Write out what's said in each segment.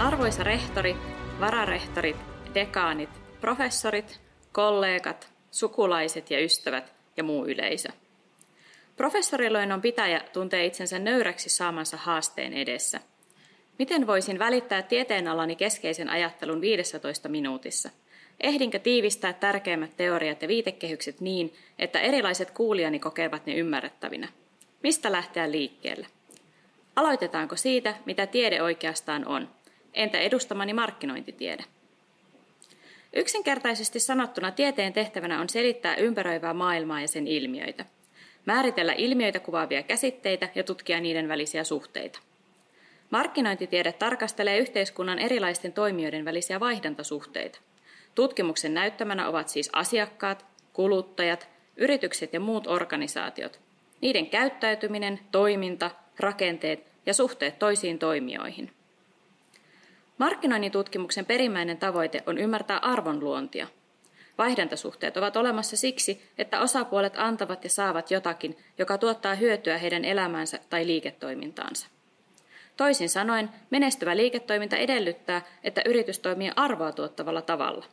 Arvoisa rehtori, vararehtorit, dekaanit, professorit, kollegat, sukulaiset ja ystävät ja muu yleisö. Professoriloinnon pitäjä tuntee itsensä nöyräksi saamansa haasteen edessä. Miten voisin välittää tieteenalani keskeisen ajattelun 15 minuutissa? Ehdinkö tiivistää tärkeimmät teoriat ja viitekehykset niin, että erilaiset kuulijani kokevat ne ymmärrettävinä? Mistä lähteä liikkeelle? Aloitetaanko siitä, mitä tiede oikeastaan on? Entä edustamani markkinointitiede? Yksinkertaisesti sanottuna tieteen tehtävänä on selittää ympäröivää maailmaa ja sen ilmiöitä. Määritellä ilmiöitä kuvaavia käsitteitä ja tutkia niiden välisiä suhteita. Markkinointitiede tarkastelee yhteiskunnan erilaisten toimijoiden välisiä vaihdantasuhteita. Tutkimuksen näyttämänä ovat siis asiakkaat, kuluttajat, yritykset ja muut organisaatiot, niiden käyttäytyminen, toiminta, rakenteet ja suhteet toisiin toimijoihin. Markkinoinnin tutkimuksen perimmäinen tavoite on ymmärtää arvonluontia. Vaihdantasuhteet ovat olemassa siksi, että osapuolet antavat ja saavat jotakin, joka tuottaa hyötyä heidän elämäänsä tai liiketoimintaansa. Toisin sanoen, menestyvä liiketoiminta edellyttää, että yritys toimii arvoa tuottavalla tavalla.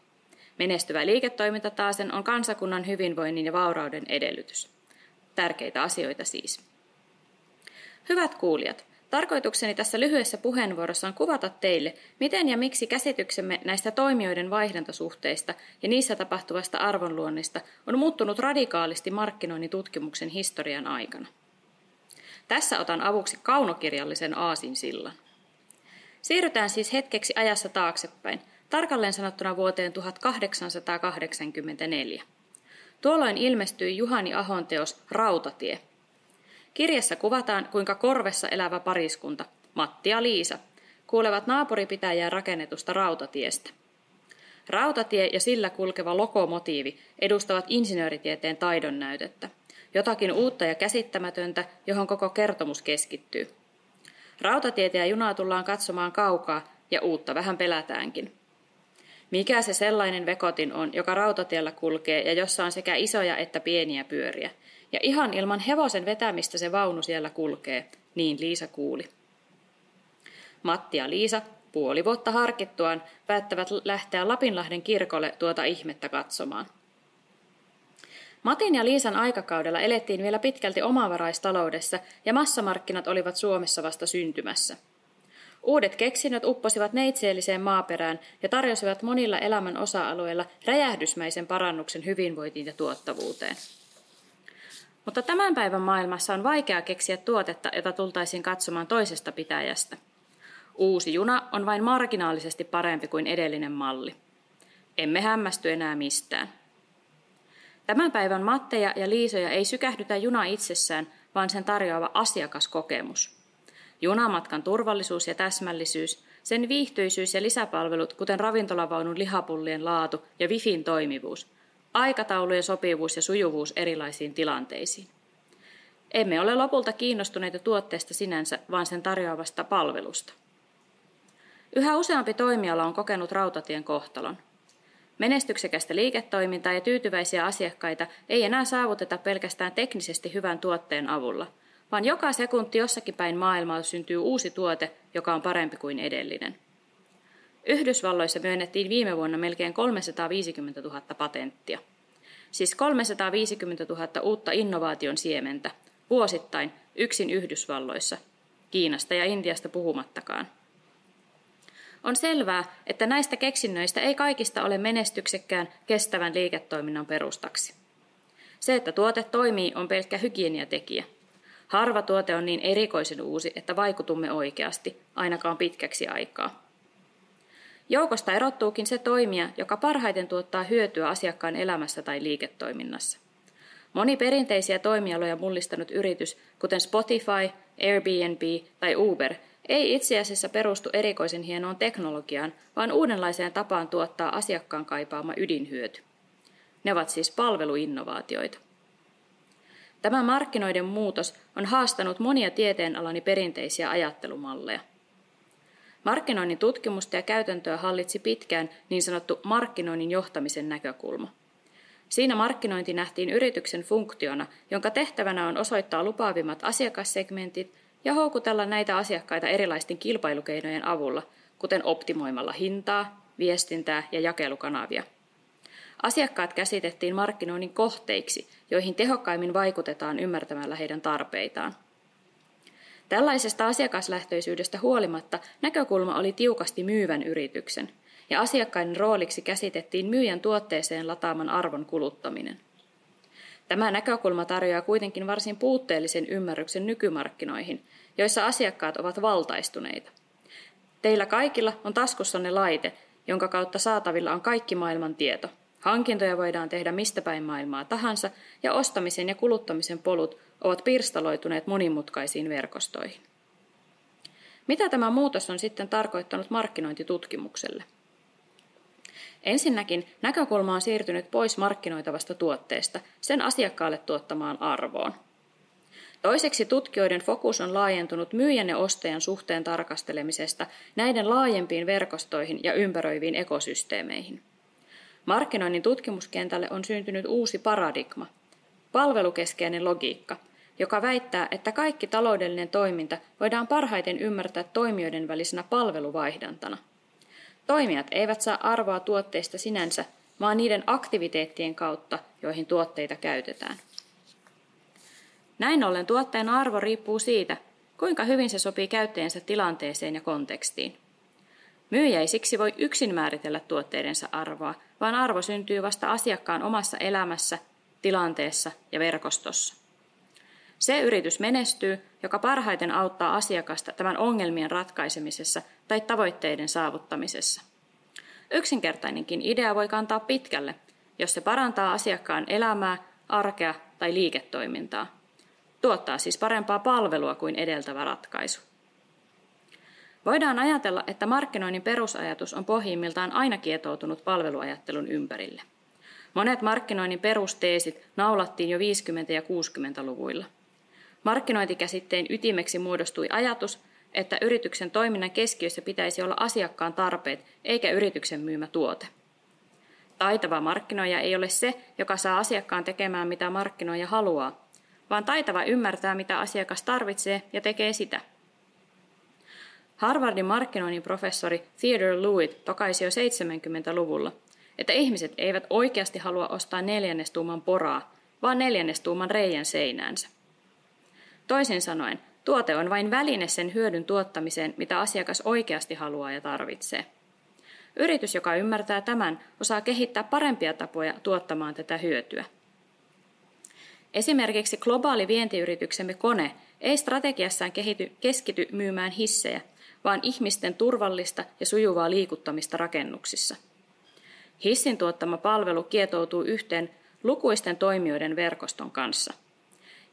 Menestyvä liiketoiminta taasen on kansakunnan hyvinvoinnin ja vaurauden edellytys. Tärkeitä asioita siis. Hyvät kuulijat, tarkoitukseni tässä lyhyessä puheenvuorossa on kuvata teille, miten ja miksi käsityksemme näistä toimijoiden vaihdantasuhteista ja niissä tapahtuvasta arvonluonnista on muuttunut radikaalisti markkinoinnin tutkimuksen historian aikana. Tässä otan avuksi kaunokirjallisen aasinsillan. Siirrytään siis hetkeksi ajassa taaksepäin, tarkalleen sanottuna vuoteen 1884. Tuolloin ilmestyi Juhani Ahon teos Rautatie. Kirjassa kuvataan, kuinka korvessa elävä pariskunta, Matti ja Liisa, kuulevat naapuripitäjää rakennetusta rautatiestä. Rautatie ja sillä kulkeva lokomotiivi edustavat insinööritieteen taidon näytettä, jotakin uutta ja käsittämätöntä, johon koko kertomus keskittyy. Rautatietä ja junaa tullaan katsomaan kaukaa ja uutta vähän pelätäänkin. Mikä se sellainen vekotin on, joka rautatiellä kulkee ja jossa on sekä isoja että pieniä pyöriä? Ja ihan ilman hevosen vetämistä se vaunu siellä kulkee, niin Liisa kuuli. Matti ja Liisa, puoli vuotta harkittuaan, päättävät lähteä Lapinlahden kirkolle tuota ihmettä katsomaan. Matin ja Liisan aikakaudella elettiin vielä pitkälti omavaraistaloudessa ja massamarkkinat olivat Suomessa vasta syntymässä – Uudet keksinnöt upposivat neitseelliseen maaperään ja tarjosivat monilla elämän osa-alueilla räjähdysmäisen parannuksen hyvinvointiin ja tuottavuuteen. Mutta tämän päivän maailmassa on vaikea keksiä tuotetta, jota tultaisiin katsomaan toisesta pitäjästä. Uusi juna on vain marginaalisesti parempi kuin edellinen malli. Emme hämmästy enää mistään. Tämän päivän Matteja ja Liisoja ei sykähdytä juna itsessään, vaan sen tarjoava asiakaskokemus – Junamatkan turvallisuus ja täsmällisyys, sen viihtyisyys ja lisäpalvelut, kuten ravintolavaunun lihapullien laatu ja wifin toimivuus, aikataulujen sopivuus ja sujuvuus erilaisiin tilanteisiin. Emme ole lopulta kiinnostuneita tuotteesta sinänsä, vaan sen tarjoavasta palvelusta. Yhä useampi toimiala on kokenut rautatien kohtalon. Menestyksekästä liiketoimintaa ja tyytyväisiä asiakkaita ei enää saavuteta pelkästään teknisesti hyvän tuotteen avulla – vaan joka sekunti jossakin päin maailmaa syntyy uusi tuote, joka on parempi kuin edellinen. Yhdysvalloissa myönnettiin viime vuonna melkein 350 000 patenttia. Siis 350 000 uutta innovaation siementä, vuosittain yksin Yhdysvalloissa, Kiinasta ja Intiasta puhumattakaan. On selvää, että näistä keksinnöistä ei kaikista ole menestyksekkään kestävän liiketoiminnan perustaksi. Se, että tuote toimii, on pelkkä hygieniatekijä – Harva tuote on niin erikoisen uusi, että vaikutumme oikeasti, ainakaan pitkäksi aikaa. Joukosta erottuukin se toimija, joka parhaiten tuottaa hyötyä asiakkaan elämässä tai liiketoiminnassa. Moni perinteisiä toimialoja mullistanut yritys, kuten Spotify, Airbnb tai Uber, ei itse asiassa perustu erikoisen hienoon teknologiaan, vaan uudenlaiseen tapaan tuottaa asiakkaan kaipaama ydinhyöty. Ne ovat siis palveluinnovaatioita. Tämä markkinoiden muutos on haastanut monia tieteenalani perinteisiä ajattelumalleja. Markkinoinnin tutkimusta ja käytäntöä hallitsi pitkään niin sanottu markkinoinnin johtamisen näkökulma. Siinä markkinointi nähtiin yrityksen funktiona, jonka tehtävänä on osoittaa lupaavimmat asiakassegmentit ja houkutella näitä asiakkaita erilaisten kilpailukeinojen avulla, kuten optimoimalla hintaa, viestintää ja jakelukanavia. Asiakkaat käsitettiin markkinoinnin kohteiksi, joihin tehokkaimmin vaikutetaan ymmärtämällä heidän tarpeitaan. Tällaisesta asiakaslähtöisyydestä huolimatta näkökulma oli tiukasti myyvän yrityksen, ja asiakkaiden rooliksi käsitettiin myyjän tuotteeseen lataaman arvon kuluttaminen. Tämä näkökulma tarjoaa kuitenkin varsin puutteellisen ymmärryksen nykymarkkinoihin, joissa asiakkaat ovat valtaistuneita. Teillä kaikilla on taskussanne laite, jonka kautta saatavilla on kaikki maailman tieto. Hankintoja voidaan tehdä mistä päin maailmaa tahansa, ja ostamisen ja kuluttamisen polut ovat pirstaloituneet monimutkaisiin verkostoihin. Mitä tämä muutos on sitten tarkoittanut markkinointitutkimukselle? Ensinnäkin näkökulma on siirtynyt pois markkinoitavasta tuotteesta sen asiakkaalle tuottamaan arvoon. Toiseksi tutkijoiden fokus on laajentunut myyjän ja ostajan suhteen tarkastelemisesta näiden laajempiin verkostoihin ja ympäröiviin ekosysteemeihin. Markkinoinnin tutkimuskentälle on syntynyt uusi paradigma, palvelukeskeinen logiikka, joka väittää, että kaikki taloudellinen toiminta voidaan parhaiten ymmärtää toimijoiden välisenä palveluvaihdantana – Toimijat eivät saa arvoa tuotteista sinänsä, vaan niiden aktiviteettien kautta, joihin tuotteita käytetään. Näin ollen tuotteen arvo riippuu siitä, kuinka hyvin se sopii käyttäjänsä tilanteeseen ja kontekstiin. Myyjä ei siksi voi yksin määritellä tuotteidensa arvoa, vaan arvo syntyy vasta asiakkaan omassa elämässä, tilanteessa ja verkostossa. Se yritys menestyy, joka parhaiten auttaa asiakasta tämän ongelmien ratkaisemisessa tai tavoitteiden saavuttamisessa. Yksinkertainenkin idea voi kantaa pitkälle, jos se parantaa asiakkaan elämää, arkea tai liiketoimintaa. Tuottaa siis parempaa palvelua kuin edeltävä ratkaisu. Voidaan ajatella, että markkinoinnin perusajatus on pohjimmiltaan aina kietoutunut palveluajattelun ympärille. Monet markkinoinnin perusteesit naulattiin jo 50- ja 60-luvuilla. Markkinointikäsitteen ytimeksi muodostui ajatus, että yrityksen toiminnan keskiössä pitäisi olla asiakkaan tarpeet eikä yrityksen myymä tuote. Taitava markkinoija ei ole se, joka saa asiakkaan tekemään mitä markkinoija haluaa, vaan taitava ymmärtää, mitä asiakas tarvitsee ja tekee sitä. Harvardin markkinoinnin professori Theodore Lewitt tokaisi jo 70-luvulla, että ihmiset eivät oikeasti halua ostaa neljännestuuman poraa, vaan neljännestuuman reijän seinäänsä. Toisin sanoen, tuote on vain väline sen hyödyn tuottamiseen, mitä asiakas oikeasti haluaa ja tarvitsee. Yritys, joka ymmärtää tämän, osaa kehittää parempia tapoja tuottamaan tätä hyötyä. Esimerkiksi globaali vientiyrityksemme Kone ei strategiassaan kehity, keskity myymään hissejä, vaan ihmisten turvallista ja sujuvaa liikuttamista rakennuksissa. Hissin tuottama palvelu kietoutuu yhteen lukuisten toimijoiden verkoston kanssa –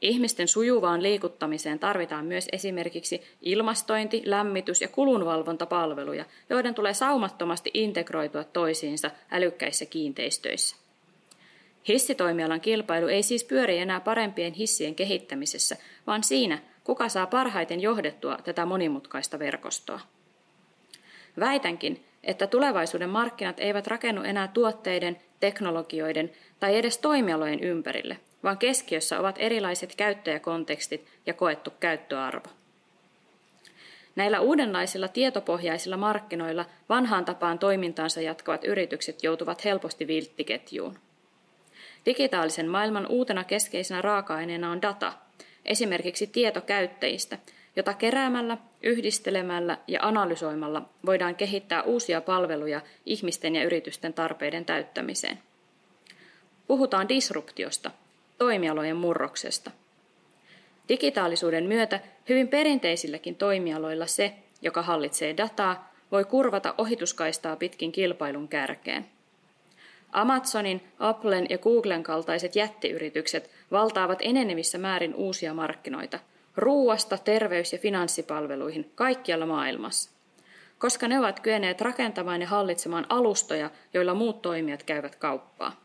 Ihmisten sujuvaan liikuttamiseen tarvitaan myös esimerkiksi ilmastointi, lämmitys ja kulunvalvontapalveluja, joiden tulee saumattomasti integroitua toisiinsa älykkäissä kiinteistöissä. Hissitoimialan kilpailu ei siis pyöri enää parempien hissien kehittämisessä, vaan siinä, kuka saa parhaiten johdettua tätä monimutkaista verkostoa. Väitänkin, että tulevaisuuden markkinat eivät rakennu enää tuotteiden, teknologioiden tai edes toimialojen ympärille, vaan keskiössä ovat erilaiset käyttäjäkontekstit ja koettu käyttöarvo. Näillä uudenlaisilla tietopohjaisilla markkinoilla vanhaan tapaan toimintaansa jatkavat yritykset joutuvat helposti vilttiketjuun. Digitaalisen maailman uutena keskeisenä raaka-aineena on data, esimerkiksi tieto käyttäjistä, jota keräämällä, yhdistelemällä ja analysoimalla voidaan kehittää uusia palveluja ihmisten ja yritysten tarpeiden täyttämiseen. Puhutaan disruptiosta – toimialojen murroksesta. Digitaalisuuden myötä hyvin perinteisilläkin toimialoilla se, joka hallitsee dataa, voi kurvata ohituskaistaa pitkin kilpailun kärkeen. Amazonin, Applen ja Googlen kaltaiset jättiyritykset valtaavat enenevissä määrin uusia markkinoita, ruuasta, terveys- ja finanssipalveluihin kaikkialla maailmassa, koska ne ovat kyenneet rakentamaan ja hallitsemaan alustoja, joilla muut toimijat käyvät kauppaa.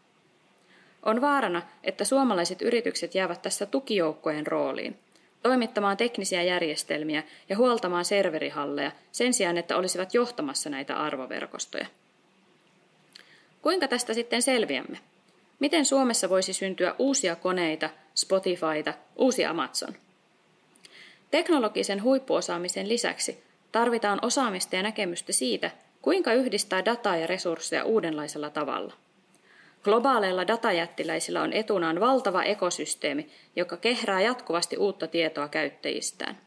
On vaarana, että suomalaiset yritykset jäävät tässä tukijoukkojen rooliin, toimittamaan teknisiä järjestelmiä ja huoltamaan serverihalleja sen sijaan, että olisivat johtamassa näitä arvoverkostoja. Kuinka tästä sitten selviämme? Miten Suomessa voisi syntyä uusia koneita, Spotifyta, uusi Amazon? Teknologisen huippuosaamisen lisäksi Tarvitaan osaamista ja näkemystä siitä, kuinka yhdistää dataa ja resursseja uudenlaisella tavalla. Globaaleilla datajättiläisillä on etunaan valtava ekosysteemi, joka kehrää jatkuvasti uutta tietoa käyttäjistään.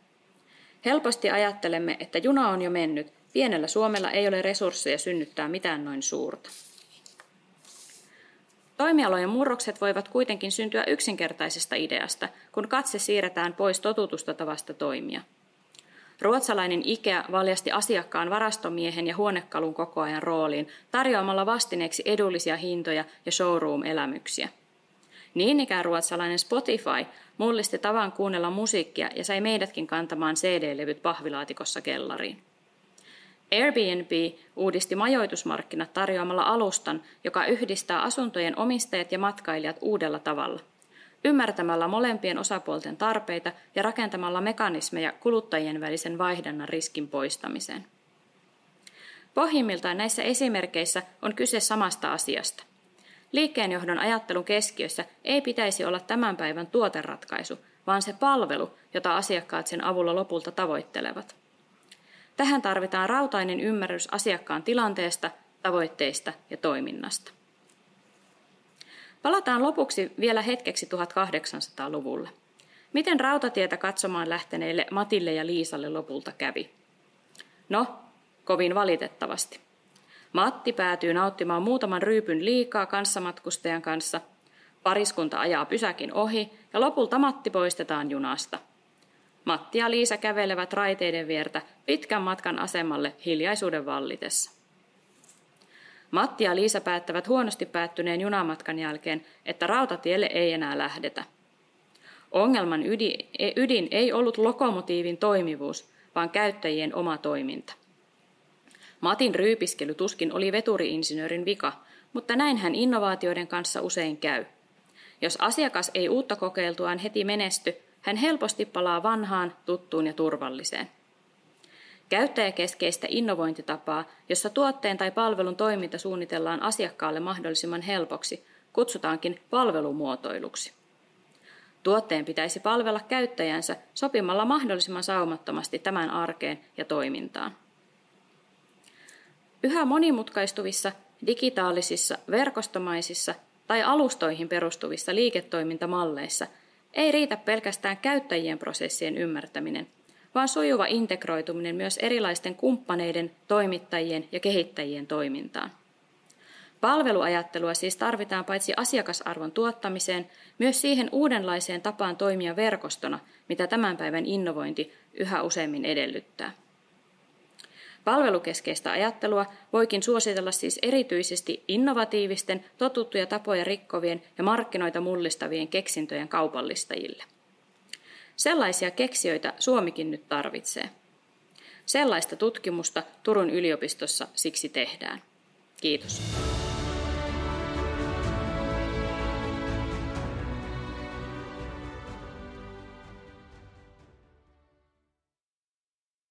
Helposti ajattelemme, että juna on jo mennyt, pienellä Suomella ei ole resursseja synnyttää mitään noin suurta. Toimialojen murrokset voivat kuitenkin syntyä yksinkertaisesta ideasta, kun katse siirretään pois totutusta tavasta toimia. Ruotsalainen IKEA valjasti asiakkaan varastomiehen ja huonekalun kokoajan rooliin tarjoamalla vastineeksi edullisia hintoja ja showroom-elämyksiä. Niin ikään ruotsalainen Spotify mullisti tavan kuunnella musiikkia ja sai meidätkin kantamaan CD-levyt pahvilaatikossa kellariin. Airbnb uudisti majoitusmarkkinat tarjoamalla alustan, joka yhdistää asuntojen omistajat ja matkailijat uudella tavalla. Ymmärtämällä molempien osapuolten tarpeita ja rakentamalla mekanismeja kuluttajien välisen vaihdannan riskin poistamiseen. Pohjimmiltaan näissä esimerkkeissä on kyse samasta asiasta. Liikkeenjohdon ajattelun keskiössä ei pitäisi olla tämän päivän tuoteratkaisu, vaan se palvelu, jota asiakkaat sen avulla lopulta tavoittelevat. Tähän tarvitaan rautainen ymmärrys asiakkaan tilanteesta, tavoitteista ja toiminnasta. Palataan lopuksi vielä hetkeksi 1800-luvulle. Miten rautatietä katsomaan lähteneille Matille ja Liisalle lopulta kävi? No, kovin valitettavasti. Matti päätyy nauttimaan muutaman ryypyn liikaa kanssamatkustajan kanssa. Pariskunta ajaa pysäkin ohi ja lopulta Matti poistetaan junasta – Matti ja Liisa kävelevät raiteiden viertä pitkän matkan asemalle hiljaisuuden vallitessa. Matti ja Liisa päättävät huonosti päättyneen junamatkan jälkeen, että rautatielle ei enää lähdetä. Ongelman ydin, ydin ei ollut lokomotiivin toimivuus, vaan käyttäjien oma toiminta. Matin ryypiskely tuskin oli veturiinsinöörin vika, mutta näin hän innovaatioiden kanssa usein käy. Jos asiakas ei uutta kokeiltuaan heti menesty, hän helposti palaa vanhaan, tuttuun ja turvalliseen. Käyttäjäkeskeistä innovointitapaa, jossa tuotteen tai palvelun toiminta suunnitellaan asiakkaalle mahdollisimman helpoksi, kutsutaankin palvelumuotoiluksi. Tuotteen pitäisi palvella käyttäjänsä sopimalla mahdollisimman saumattomasti tämän arkeen ja toimintaan. Yhä monimutkaistuvissa, digitaalisissa, verkostomaisissa tai alustoihin perustuvissa liiketoimintamalleissa – ei riitä pelkästään käyttäjien prosessien ymmärtäminen, vaan sujuva integroituminen myös erilaisten kumppaneiden, toimittajien ja kehittäjien toimintaan. Palveluajattelua siis tarvitaan paitsi asiakasarvon tuottamiseen, myös siihen uudenlaiseen tapaan toimia verkostona, mitä tämän päivän innovointi yhä useammin edellyttää. Palvelukeskeistä ajattelua voikin suositella siis erityisesti innovatiivisten, totuttuja tapoja rikkovien ja markkinoita mullistavien keksintöjen kaupallistajille. Sellaisia keksijöitä Suomikin nyt tarvitsee. Sellaista tutkimusta Turun yliopistossa siksi tehdään. Kiitos.